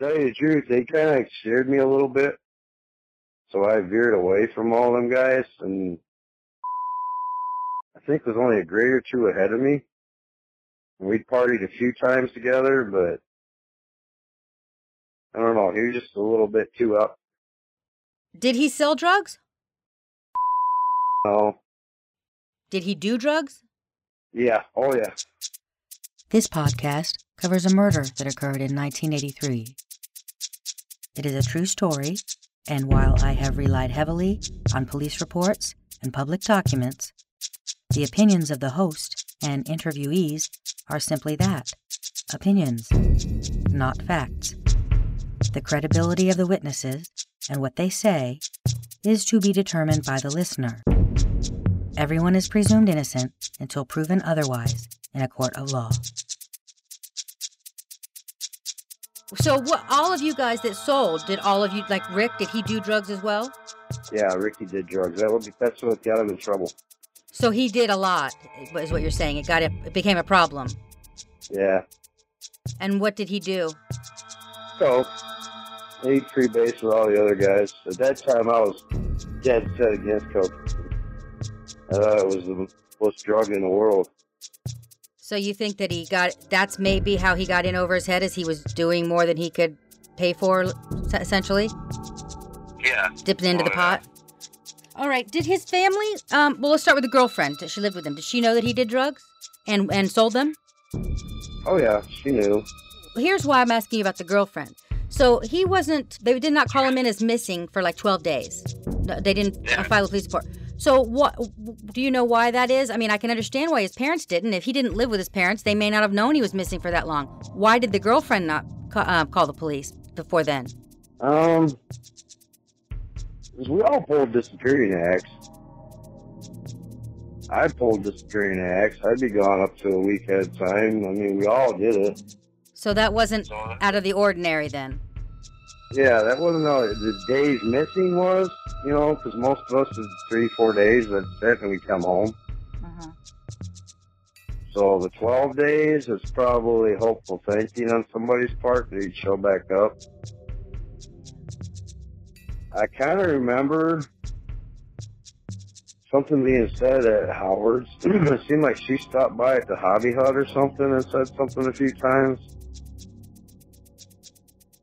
tell you the truth, they kind of scared me a little bit. So I veered away from all them guys, and I think there's only a grade or two ahead of me. We'd partied a few times together, but I don't know. He was just a little bit too up. Did he sell drugs? No. Did he do drugs? Yeah. Oh, yeah. This podcast covers a murder that occurred in 1983. It is a true story, and while I have relied heavily on police reports and public documents, the opinions of the host and interviewees are simply that opinions, not facts. The credibility of the witnesses and what they say is to be determined by the listener. Everyone is presumed innocent until proven otherwise in a court of law. So, what all of you guys that sold, did all of you like Rick? Did he do drugs as well? Yeah, Ricky did drugs. That would be, that's what got him in trouble. So he did a lot, is what you're saying. It got it, it became a problem. Yeah. And what did he do? So, he free base with all the other guys. At that time, I was dead set against coke. I thought it was the most drug in the world. So you think that he got that's maybe how he got in over his head, as he was doing more than he could pay for, essentially. Yeah. Dipping into the pot. All right. Did his family? Um. Well, let's start with the girlfriend. She lived with him? Did she know that he did drugs and and sold them? Oh, yeah, she knew. Here's why I'm asking you about the girlfriend. So he wasn't. They did not call him in as missing for like 12 days. No, they didn't uh, Yeah. file a police report. So what? Do you know why that is? I mean, I can understand why his parents didn't. If he didn't live with his parents, they may not have known he was missing for that long. Why did the girlfriend not ca- uh, call the police before then? Um, 'cause we all pulled disappearing acts. I pulled disappearing acts. I'd be gone up to a week at a time. I mean, we all did it. So that wasn't uh, out of the ordinary then. Yeah, that wasn't all the days missing was, you know, because most of us is three, four days. And we come home. Uh-huh. So the 12 days is probably hopeful thinking on somebody's part that he'd show back up. I kind of remember something being said at Howard's. it seemed like she stopped by at the Hobby Hut or something and said something a few times.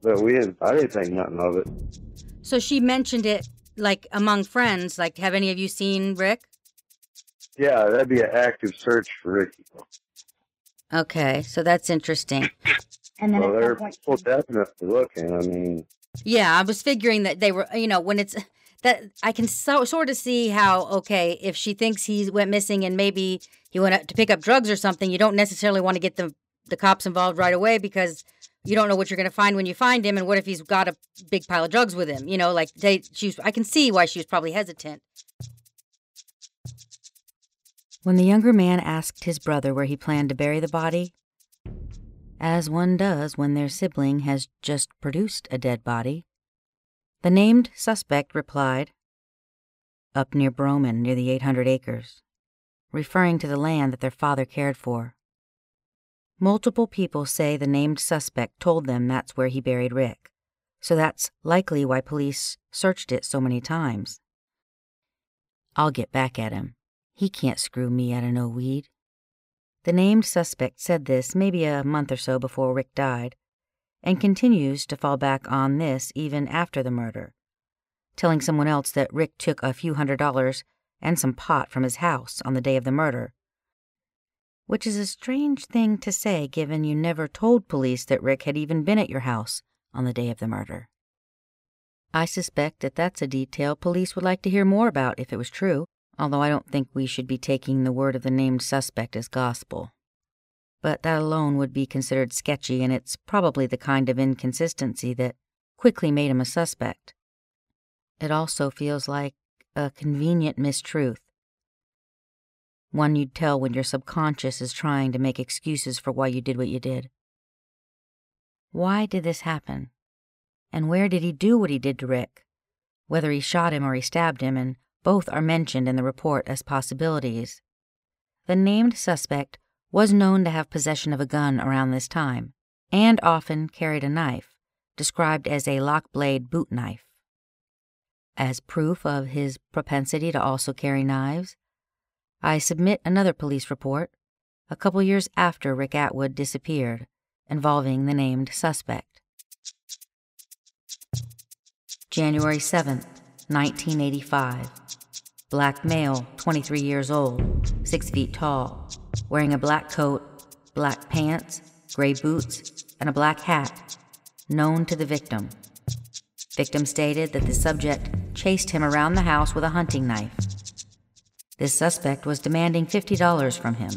But we didn't, I didn't think nothing of it. So she mentioned it like among friends. Like, have any of you seen Rick? Yeah, that'd be an active search for Ricky. Okay, so that's interesting. And then Well, they're point, people definitely looking. I mean, Yeah, I was figuring that they were, you know, when it's that I can so, sort of see how, okay, if she thinks he went missing and maybe he went out to pick up drugs or something, you don't necessarily want to get the the cops involved right away because you don't know what you're going to find when you find him, and what if he's got a big pile of drugs with him? You know, like they, she's. I can see why she was probably hesitant. When the younger man asked his brother where he planned to bury the body, as one does when their sibling has just produced a dead body, the named suspect replied, Up near Brohman, near the 800 acres, referring to the land that their father cared for. Multiple people say the named suspect told them that's where he buried Rick, so that's likely why police searched it so many times. I'll get back at him. He can't screw me out of no weed. The named suspect said this maybe a month or so before Rick died, and continues to fall back on this even after the murder, telling someone else that Rick took a few hundred dollars and some pot from his house on the day of the murder. Which is a strange thing to say given you never told police that Rick had even been at your house on the day of the murder. I suspect that that's a detail police would like to hear more about if it was true, although I don't think we should be taking the word of the named suspect as gospel. But that alone would be considered sketchy, and it's probably the kind of inconsistency that quickly made him a suspect. It also feels like a convenient mistruth. One you'd tell when your subconscious is trying to make excuses for why you did what you did. Why did this happen? And where did he do what he did to Rick? Whether he shot him or he stabbed him, and both are mentioned in the report as possibilities. The named suspect was known to have possession of a gun around this time, and often carried a knife, described as a lock blade boot knife. As proof of his propensity to also carry knives, I submit another police report a couple years after Rick Atwood disappeared, involving the named suspect. January 7th, 1985. Black male, 23 years old, 6 feet tall, wearing a black coat, black pants, gray boots, and a black hat, known to the victim. Victim stated that the subject chased him around the house with a hunting knife. This suspect was demanding $50 from him.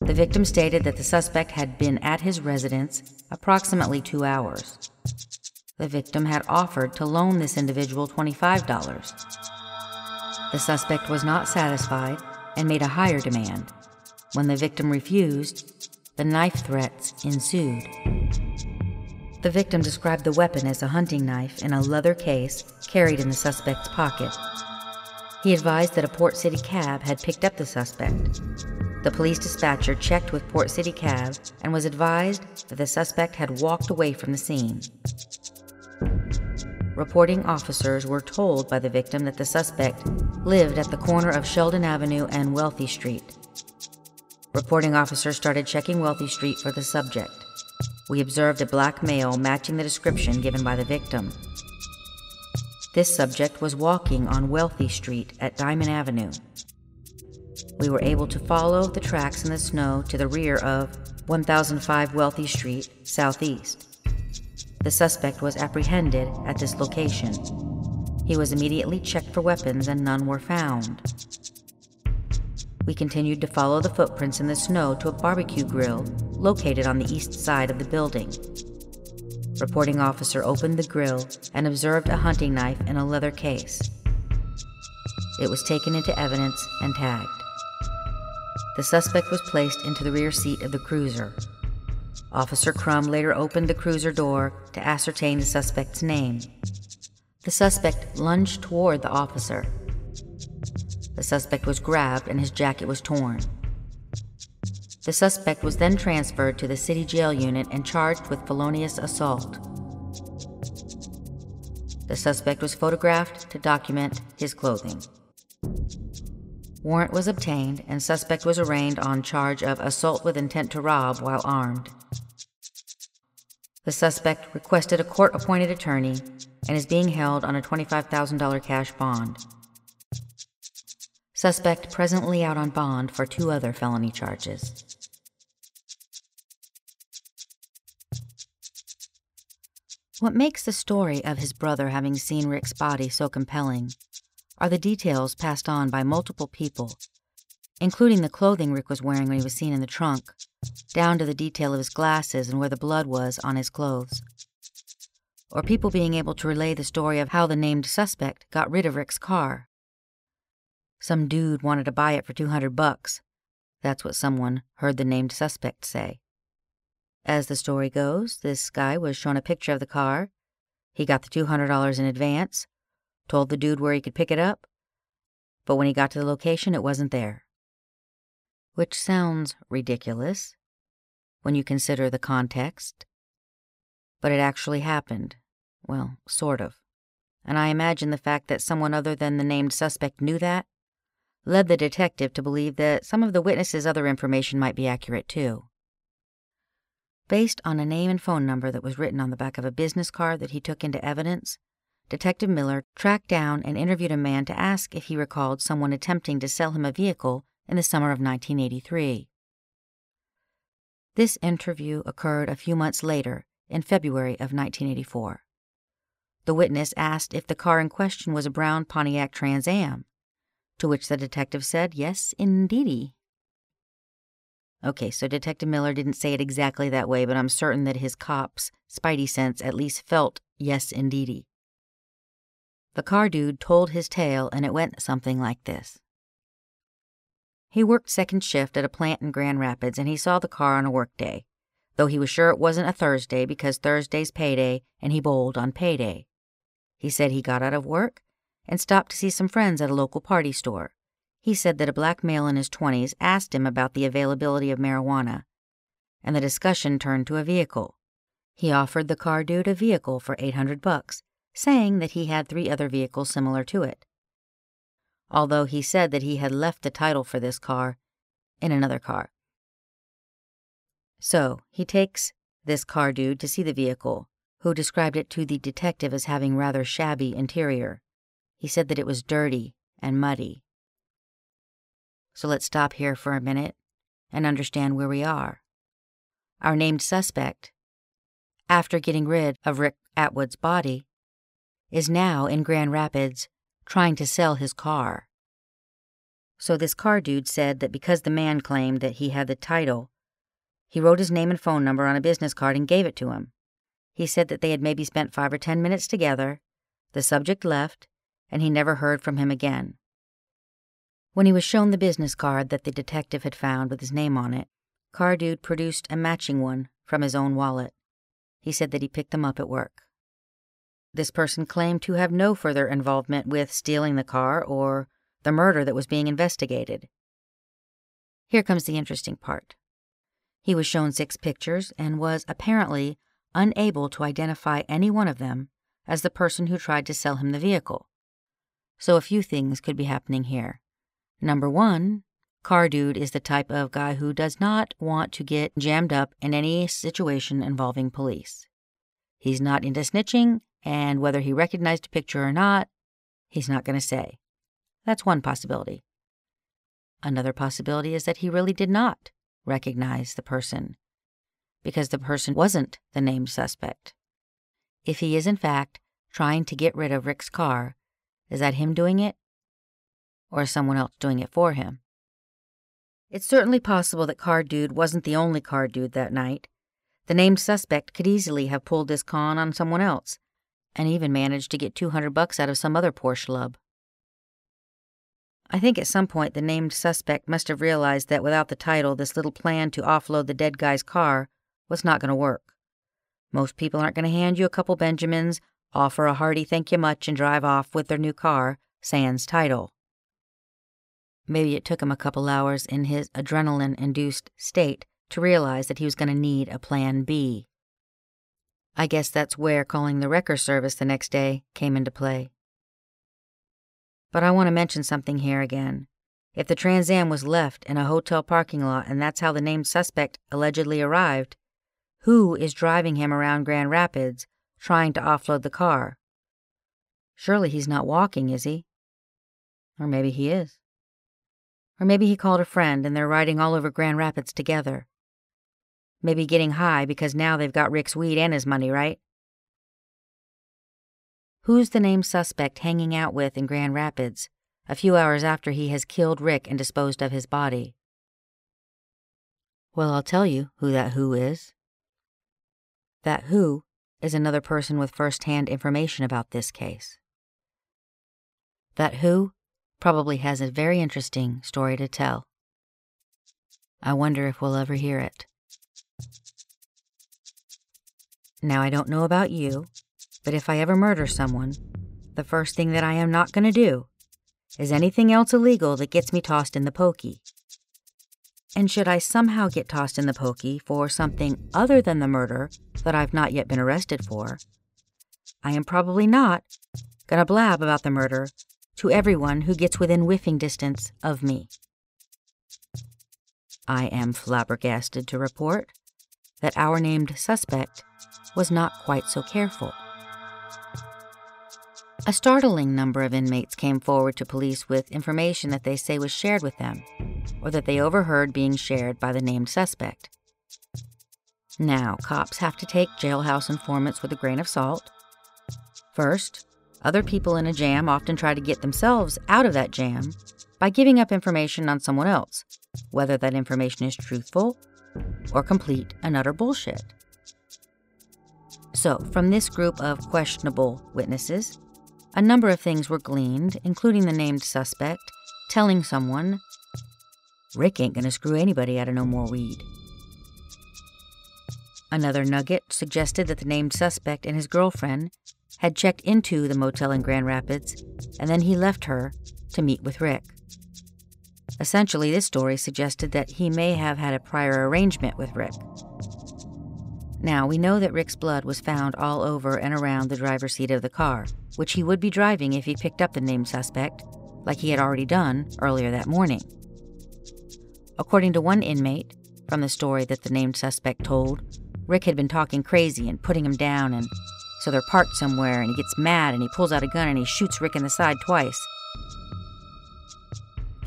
The victim stated that the suspect had been at his residence approximately two hours. The victim had offered to loan this individual $25. The suspect was not satisfied and made a higher demand. When the victim refused, the knife threats ensued. The victim described the weapon as a hunting knife in a leather case carried in the suspect's pocket. He advised that a Port City cab had picked up the suspect. The police dispatcher checked with Port City Cab and was advised that the suspect had walked away from the scene. Reporting officers were told by the victim that the suspect lived at the corner of Sheldon Avenue and Wealthy Street. Reporting officers started checking Wealthy Street for the subject. We observed a black male matching the description given by the victim. This subject was walking on Wealthy Street at Diamond Avenue. We were able to follow the tracks in the snow to the rear of 1005 Wealthy Street, southeast. The suspect was apprehended at this location. He was immediately checked for weapons and none were found. We continued to follow the footprints in the snow to a barbecue grill located on the east side of the building. Reporting officer opened the grill and observed a hunting knife in a leather case. It was taken into evidence and tagged. The suspect was placed into the rear seat of the cruiser. Officer Crum later opened the cruiser door to ascertain the suspect's name. The suspect lunged toward the officer. The suspect was grabbed and his jacket was torn. The suspect was then transferred to the city jail unit and charged with felonious assault. The suspect was photographed to document his clothing. Warrant was obtained and suspect was arraigned on charge of assault with intent to rob while armed. The suspect requested a court appointed attorney and is being held on a $25,000 cash bond. Suspect presently out on bond for two other felony charges. What makes the story of his brother having seen Rick's body so compelling are the details passed on by multiple people, including the clothing Rick was wearing when he was seen in the trunk, down to the detail of his glasses and where the blood was on his clothes. Or people being able to relay the story of how the named suspect got rid of Rick's car. Some dude wanted to buy it for 200 bucks. That's what someone heard the named suspect say. As the story goes, this guy was shown a picture of the car. He got the $200 in advance, told the dude where he could pick it up, but when he got to the location, it wasn't there. Which sounds ridiculous when you consider the context. But it actually happened. Well, sort of. And I imagine the fact that someone other than the named suspect knew that led the detective to believe that some of the witness's other information might be accurate too. Based on a name and phone number that was written on the back of a business card that he took into evidence, Detective Miller tracked down and interviewed a man to ask if he recalled someone attempting to sell him a vehicle in the summer of 1983. This interview occurred a few months later, in February of 1984. The witness asked if the car in question was a brown Pontiac Trans Am, to which the detective said, Yes, indeedy. Okay, so Detective Miller didn't say it exactly that way, but I'm certain that his cop's spidey sense at least felt yes, indeedy. The car dude told his tale, and it went something like this. He worked second shift at a plant in Grand Rapids, and he saw the car on a workday, though he was sure it wasn't a Thursday because Thursday's payday, and he bowled on payday. He said he got out of work and stopped to see some friends at a local party store. He said that a black male in his 20s asked him about the availability of marijuana, and the discussion turned to a vehicle. He offered the car dude a vehicle for 800 bucks, saying that he had three other vehicles similar to it. Although he said that he had left the title for this car in another car. So, he takes this car dude to see the vehicle, who described it to the detective as having rather shabby interior. He said that it was dirty and muddy. So let's stop here for a minute and understand where we are. Our named suspect, after getting rid of Rick Atwood's body, is now in Grand Rapids trying to sell his car. So this car dude said that because the man claimed that he had the title, he wrote his name and phone number on a business card and gave it to him. He said that they had maybe spent five or ten minutes together, the subject left, and he never heard from him again. When he was shown the business card that the detective had found with his name on it, Car Dude produced a matching one from his own wallet. He said that he picked them up at work. This person claimed to have no further involvement with stealing the car or the murder that was being investigated. Here comes the interesting part. He was shown six pictures and was apparently unable to identify any one of them as the person who tried to sell him the vehicle. So a few things could be happening here. Number one, Car Dude is the type of guy who does not want to get jammed up in any situation involving police. He's not into snitching, and whether he recognized a picture or not, he's not going to say. That's one possibility. Another possibility is that he really did not recognize the person, because the person wasn't the named suspect. If he is, in fact, trying to get rid of Rick's car, is that him doing it? Or someone else doing it for him? It's certainly possible that Car Dude wasn't the only car dude that night. The named suspect could easily have pulled this con on someone else, and even managed to get 200 bucks out of some other poor schlub. I think at some point the named suspect must have realized that without the title, this little plan to offload the dead guy's car was not going to work. Most people aren't going to hand you a couple Benjamins, offer a hearty thank you much, and drive off with their new car, sans title. Maybe it took him a couple hours in his adrenaline induced state to realize that he was going to need a plan B. I guess that's where calling the wrecker service the next day came into play. But I want to mention something here again. If the Trans Am was left in a hotel parking lot and that's how the named suspect allegedly arrived, who is driving him around Grand Rapids trying to offload the car? Surely he's not walking, is he? Or maybe he is. Or maybe he called a friend and they're riding all over Grand Rapids together. Maybe getting high because now they've got Rick's weed and his money, right? Who's the named suspect hanging out with in Grand Rapids a few hours after he has killed Rick and disposed of his body? Well, I'll tell you who that who is. That who is another person with first hand information about this case. That who probably has a very interesting story to tell. I wonder if we'll ever hear it. Now, I don't know about you, but if I ever murder someone, the first thing that I am not going to do is anything else illegal that gets me tossed in the pokey. And should I somehow get tossed in the pokey for something other than the murder that I've not yet been arrested for, I am probably not going to blab about the murder to everyone who gets within whiffing distance of me. I am flabbergasted to report that our named suspect was not quite so careful. A startling number of inmates came forward to police with information that they say was shared with them, or that they overheard being shared by the named suspect. Now, cops have to take jailhouse informants with a grain of salt. First, other people in a jam often try to get themselves out of that jam by giving up information on someone else, whether that information is truthful or complete and utter bullshit. So, from this group of questionable witnesses, a number of things were gleaned, including the named suspect telling someone, Rick ain't gonna screw anybody out of no more weed. Another nugget suggested that the named suspect and his girlfriend had checked into the motel in Grand Rapids, and then he left her to meet with Rick. Essentially, this story suggested that he may have had a prior arrangement with Rick. Now, we know that Rick's blood was found all over and around the driver's seat of the car, which he would be driving if he picked up the named suspect, like he had already done earlier that morning. According to one inmate, from the story that the named suspect told, Rick had been talking crazy and putting him down, and so they're parked somewhere, and he gets mad and he pulls out a gun and he shoots Rick in the side twice.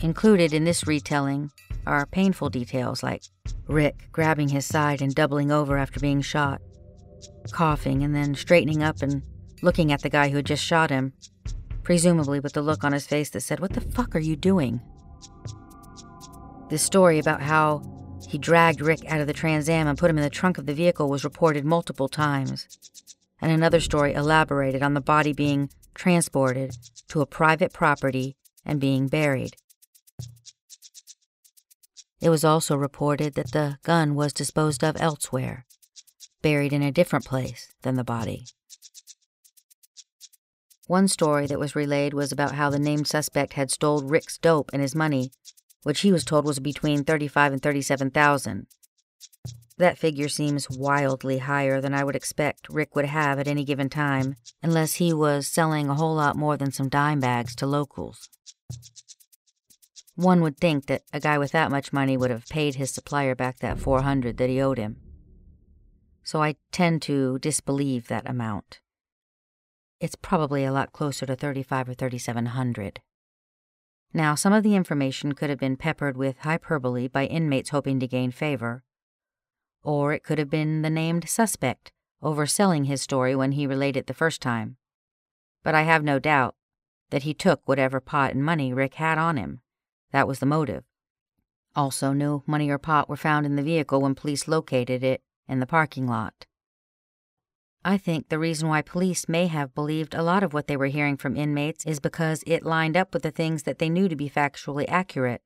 Included in this retelling are painful details like Rick grabbing his side and doubling over after being shot, coughing and then straightening up and looking at the guy who had just shot him, presumably with the look on his face that said, What the fuck are you doing? This story about how he dragged Rick out of the Trans Am and put him in the trunk of the vehicle was reported multiple times. And another story elaborated on the body being transported to a private property and being buried. It was also reported that the gun was disposed of elsewhere, buried in a different place than the body. One story that was relayed was about how the named suspect had stole Rick's dope and his money, which he was told was between 35 and 37,000. That figure seems wildly higher than I would expect Rick would have at any given time, unless he was selling a whole lot more than some dime bags to locals. One would think that a guy with that much money would have paid his supplier back that 400 that he owed him. So I tend to disbelieve that amount. It's probably a lot closer to 35 or 3700. Now, some of the information could have been peppered with hyperbole by inmates hoping to gain favor, or it could have been the named suspect overselling his story when he related the first time. But I have no doubt that he took whatever pot and money Rick had on him. That was the motive. Also, no money or pot were found in the vehicle when police located it in the parking lot. I think the reason why police may have believed a lot of what they were hearing from inmates is because it lined up with the things that they knew to be factually accurate,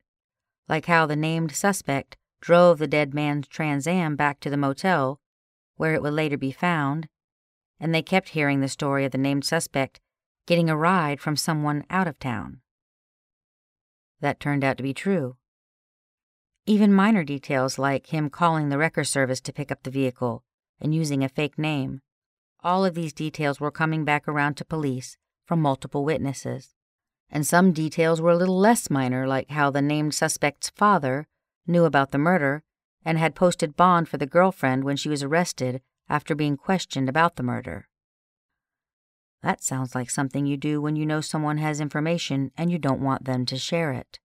like how the named suspect drove the dead man's Trans Am back to the motel, where it would later be found, and they kept hearing the story of the named suspect getting a ride from someone out of town. That turned out to be true. Even minor details like him calling the wrecker service to pick up the vehicle and using a fake name. All of these details were coming back around to police from multiple witnesses. And some details were a little less minor, like how the named suspect's father knew about the murder and had posted bond for the girlfriend when she was arrested after being questioned about the murder. That sounds like something you do when you know someone has information and you don't want them to share it.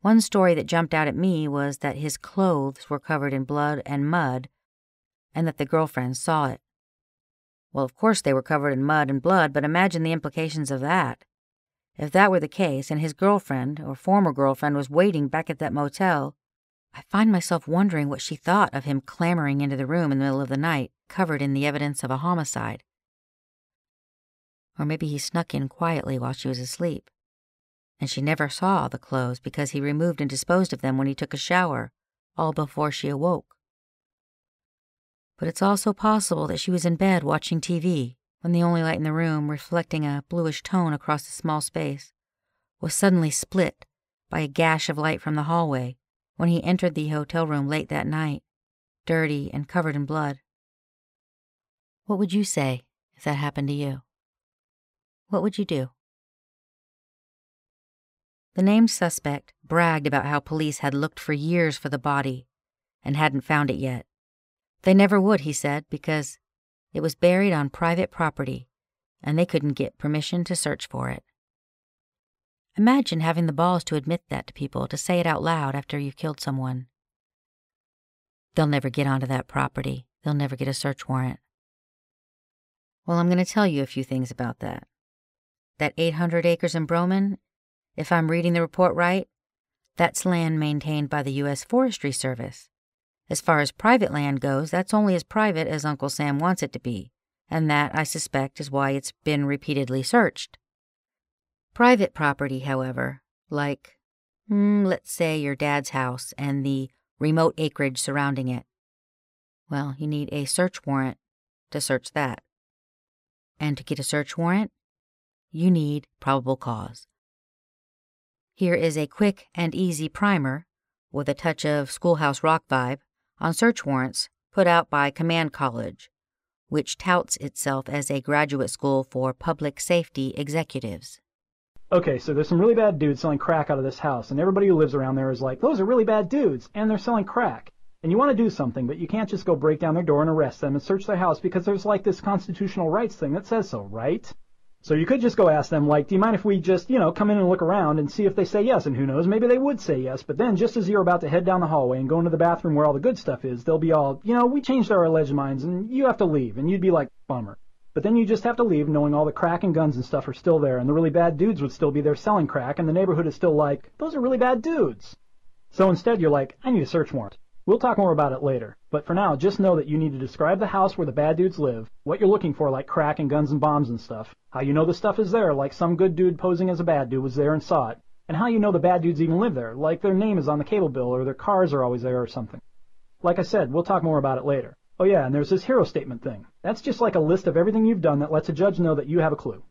One story that jumped out at me was that his clothes were covered in blood and mud and that the girlfriend saw it. Well, of course they were covered in mud and blood, but imagine the implications of that. If that were the case and his girlfriend or former girlfriend was waiting back at that motel, I find myself wondering what she thought of him clambering into the room in the middle of the night, covered in the evidence of a homicide. Or maybe he snuck in quietly while she was asleep. And she never saw the clothes because he removed and disposed of them when he took a shower, all before she awoke. But it's also possible that she was in bed watching TV when the only light in the room, reflecting a bluish tone across the small space, was suddenly split by a gash of light from the hallway when he entered the hotel room late that night, dirty and covered in blood. What would you say if that happened to you? What would you do? The named suspect bragged about how police had looked for years for the body and hadn't found it yet. They never would, he said, because it was buried on private property and they couldn't get permission to search for it. Imagine having the balls to admit that to people, to say it out loud after you've killed someone. They'll never get onto that property. They'll never get a search warrant. Well, I'm going to tell you a few things about that that 800 acres in Brohman, if I'm reading the report right, that's land maintained by the U.S. Forestry Service. As far as private land goes, that's only as private as Uncle Sam wants it to be, and that, I suspect, is why it's been repeatedly searched. Private property, however, like, mm, let's say, your dad's house and the remote acreage surrounding it, well, you need a search warrant to search that. And to get a search warrant, you need probable cause. Here is a quick and easy primer with a touch of schoolhouse rock vibe on search warrants put out by Command College, which touts itself as a graduate school for public safety executives. Okay, so there's some really bad dudes selling crack out of this house, and everybody who lives around there is like, those are really bad dudes, and they're selling crack. And you want to do something, but you can't just go break down their door and arrest them and search their house because there's like this constitutional rights thing that says so, right? So you could just go ask them, like, do you mind if we just, you know, come in and look around and see if they say yes? And who knows, maybe they would say yes. But then, just as you're about to head down the hallway and go into the bathroom where all the good stuff is, they'll be all, you know, we changed our alleged minds and you have to leave. And you'd be like, bummer. But then you just have to leave knowing all the crack and guns and stuff are still there and the really bad dudes would still be there selling crack and the neighborhood is still like, those are really bad dudes. So instead you're like, I need a search warrant. We'll talk more about it later, but for now, just know that you need to describe the house where the bad dudes live, what you're looking for like crack and guns and bombs and stuff, how you know the stuff is there like some good dude posing as a bad dude was there and saw it, and how you know the bad dudes even live there, like their name is on the cable bill or their cars are always there or something. Like I said, we'll talk more about it later. Oh yeah, and there's this hero statement thing. That's just like a list of everything you've done that lets a judge know that you have a clue.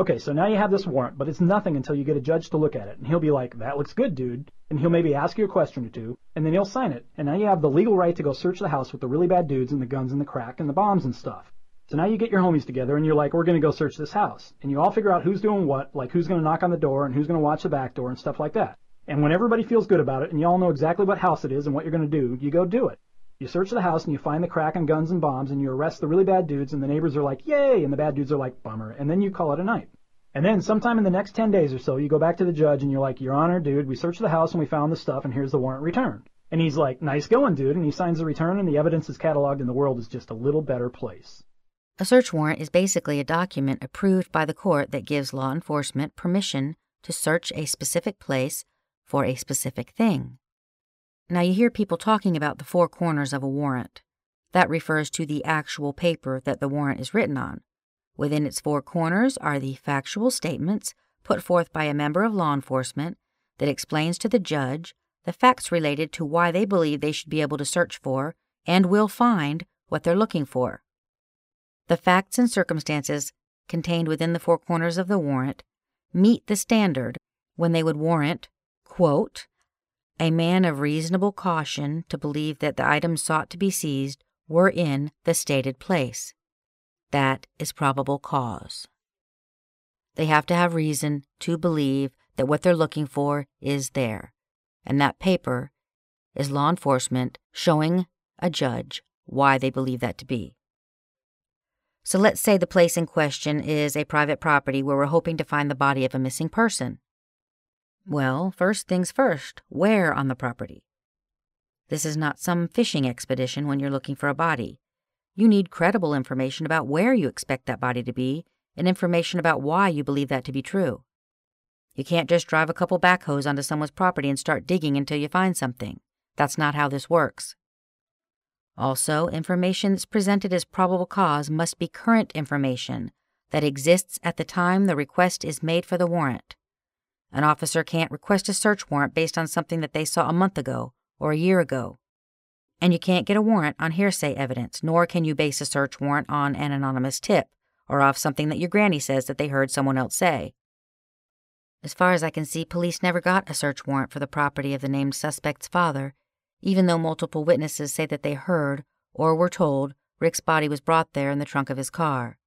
Okay, so now you have this warrant, but it's nothing until you get a judge to look at it, and he'll be like, that looks good, dude, and he'll maybe ask you a question or two, and then he'll sign it, and now you have the legal right to go search the house with the really bad dudes and the guns and the crack and the bombs and stuff. So now you get your homies together and you're like, we're gonna go search this house. And you all figure out who's doing what, like who's gonna knock on the door and who's gonna watch the back door and stuff like that. And when everybody feels good about it and you all know exactly what house it is and what you're gonna do, you go do it. You search the house and you find the crack and guns and bombs and you arrest the really bad dudes and the neighbors are like, yay, and the bad dudes are like, bummer, and then you call it a night. And then sometime in the next 10 days or so, you go back to the judge and you're like, Your Honor, dude, we searched the house and we found the stuff and here's the warrant returned. And he's like, nice going, dude, and he signs the return and the evidence is cataloged and the world is just a little better place. A search warrant is basically a document approved by the court that gives law enforcement permission to search a specific place for a specific thing. Now, you hear people talking about the four corners of a warrant. That refers to the actual paper that the warrant is written on. Within its four corners are the factual statements put forth by a member of law enforcement that explains to the judge the facts related to why they believe they should be able to search for and will find what they're looking for. The facts and circumstances contained within the four corners of the warrant meet the standard when they would warrant, quote, a man of reasonable caution to believe that the items sought to be seized were in the stated place. That is probable cause. They have to have reason to believe that what they're looking for is there, and that paper is law enforcement showing a judge why they believe that to be. So let's say the place in question is a private property where we're hoping to find the body of a missing person. Well, first things first, where on the property? This is not some fishing expedition when you're looking for a body. You need credible information about where you expect that body to be and information about why you believe that to be true. You can't just drive a couple backhoes onto someone's property and start digging until you find something. That's not how this works. Also, information that's presented as probable cause must be current information that exists at the time the request is made for the warrant. An officer can't request a search warrant based on something that they saw a month ago or a year ago. And you can't get a warrant on hearsay evidence, nor can you base a search warrant on an anonymous tip or off something that your granny says that they heard someone else say. As far as I can see, police never got a search warrant for the property of the named suspect's father, even though multiple witnesses say that they heard or were told Rick's body was brought there in the trunk of his car.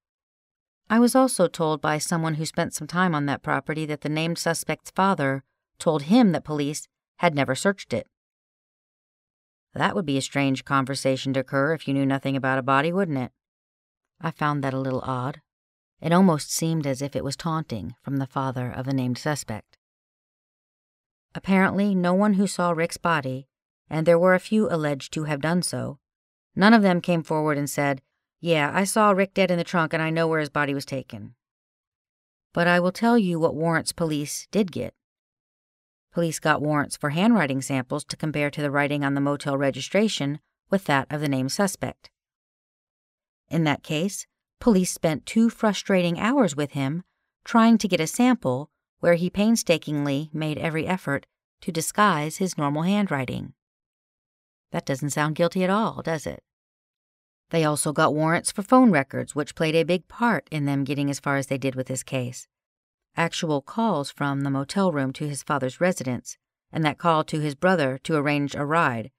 I was also told by someone who spent some time on that property that the named suspect's father told him that police had never searched it. That would be a strange conversation to occur if you knew nothing about a body, wouldn't it? I found that a little odd. It almost seemed as if it was taunting from the father of the named suspect. Apparently, no one who saw Rick's body, and there were a few alleged to have done so, none of them came forward and said, Yeah, I saw Rick dead in the trunk and I know where his body was taken. But I will tell you what warrants police did get. Police got warrants for handwriting samples to compare to the writing on the motel registration with that of the named suspect. In that case, police spent two frustrating hours with him trying to get a sample where he painstakingly made every effort to disguise his normal handwriting. That doesn't sound guilty at all, does it? They also got warrants for phone records, which played a big part in them getting as far as they did with this case actual calls from the motel room to his father's residence, and that call to his brother to arrange a ride.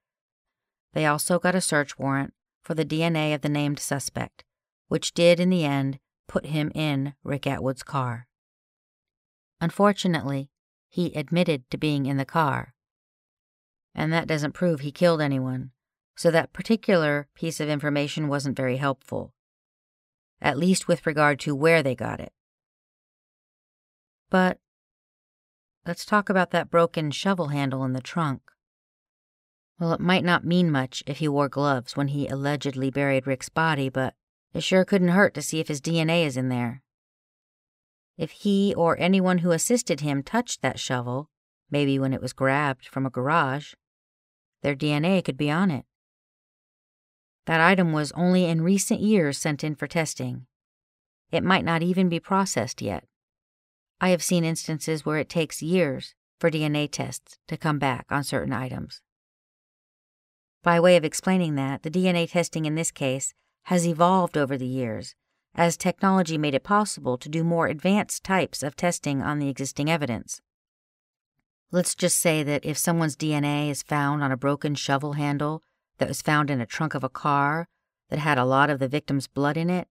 They also got a search warrant for the DNA of the named suspect, which did in the end put him in Rick Atwood's car. Unfortunately, he admitted to being in the car. And that doesn't prove he killed anyone, so that particular piece of information wasn't very helpful, at least with regard to where they got it. But let's talk about that broken shovel handle in the trunk. Well, it might not mean much if he wore gloves when he allegedly buried Rick's body, but it sure couldn't hurt to see if his DNA is in there. If he or anyone who assisted him touched that shovel, maybe when it was grabbed from a garage, their DNA could be on it. That item was only in recent years sent in for testing. It might not even be processed yet. I have seen instances where it takes years for DNA tests to come back on certain items. By way of explaining that, the DNA testing in this case has evolved over the years as technology made it possible to do more advanced types of testing on the existing evidence. Let's just say that if someone's DNA is found on a broken shovel handle that was found in a trunk of a car that had a lot of the victim's blood in it,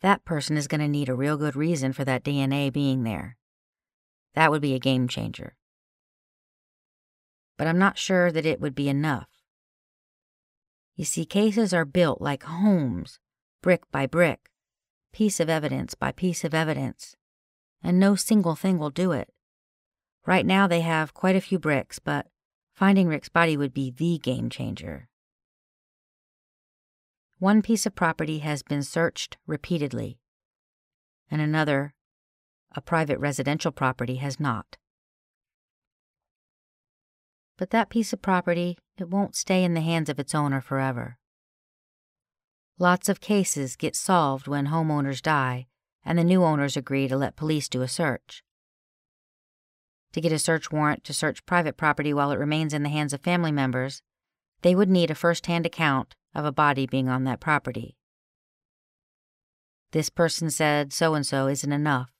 that person is going to need a real good reason for that DNA being there. That would be a game changer. But I'm not sure that it would be enough. You see, cases are built like homes, brick by brick, piece of evidence by piece of evidence, and no single thing will do it. Right now they have quite a few bricks, but finding Rick's body would be the game changer. One piece of property has been searched repeatedly, and another, a private residential property, has not. But that piece of property, it won't stay in the hands of its owner forever. Lots of cases get solved when homeowners die and the new owners agree to let police do a search. To get a search warrant to search private property while it remains in the hands of family members, they would need a first hand account of a body being on that property. This person said so and so isn't enough.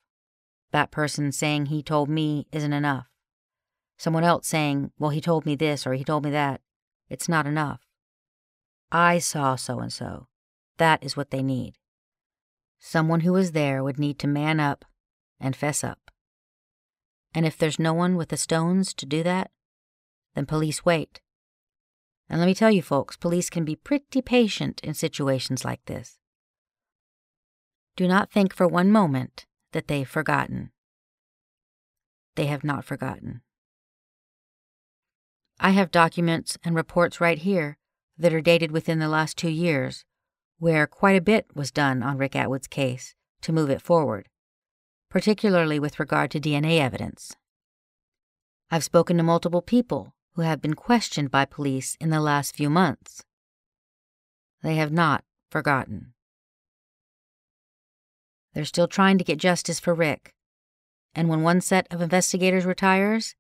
That person saying he told me isn't enough. Someone else saying, well, he told me this or he told me that. It's not enough. I saw so and so. That is what they need. Someone who was there would need to man up and fess up. And if there's no one with the stones to do that, then police wait. And let me tell you, folks, police can be pretty patient in situations like this. Do not think for one moment that they've forgotten. They have not forgotten. I have documents and reports right here that are dated within the last two years where quite a bit was done on Rick Atwood's case to move it forward, particularly with regard to DNA evidence. I've spoken to multiple people who have been questioned by police in the last few months. They have not forgotten. They're still trying to get justice for Rick, and when one set of investigators retires,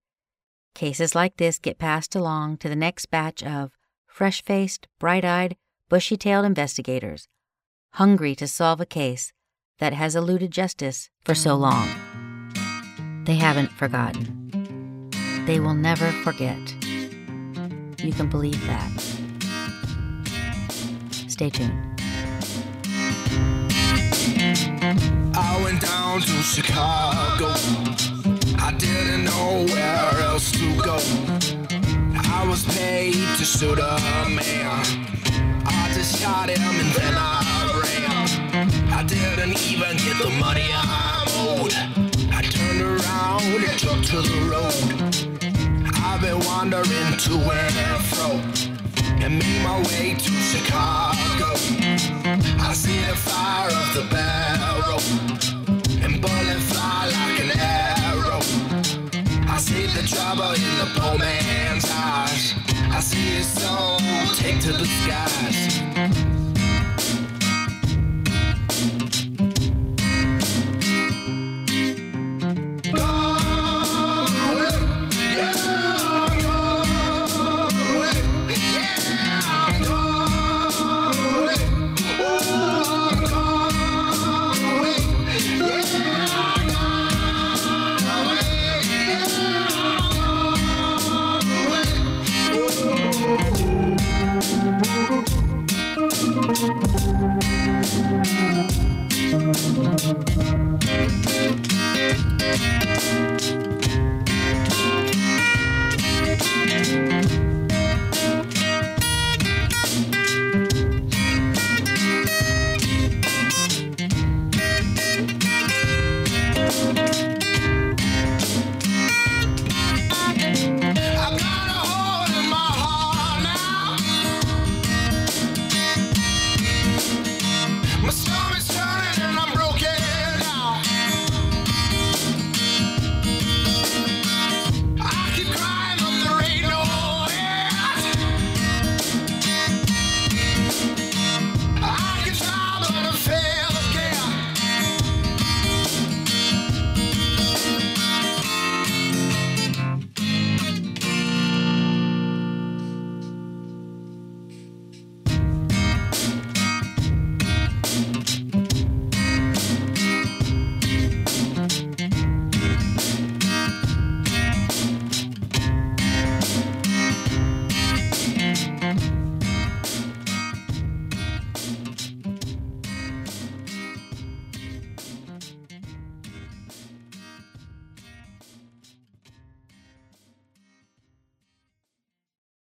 cases like this get passed along to the next batch of fresh faced, bright eyed, bushy tailed investigators, hungry to solve a case that has eluded justice for so long. They haven't forgotten. They will never forget. You can believe that. Stay tuned. I went down to Chicago. I didn't know where else to go. I was paid to shoot a man just shot him and then I ran. I didn't even get the money I owed. I turned around and took to the road. Been wandering to and fro and made my way to Chicago. I see the fire of the barrel and bullets fly like an arrow. I see the trouble in the poor man's eyes. I see his soul take to the skies.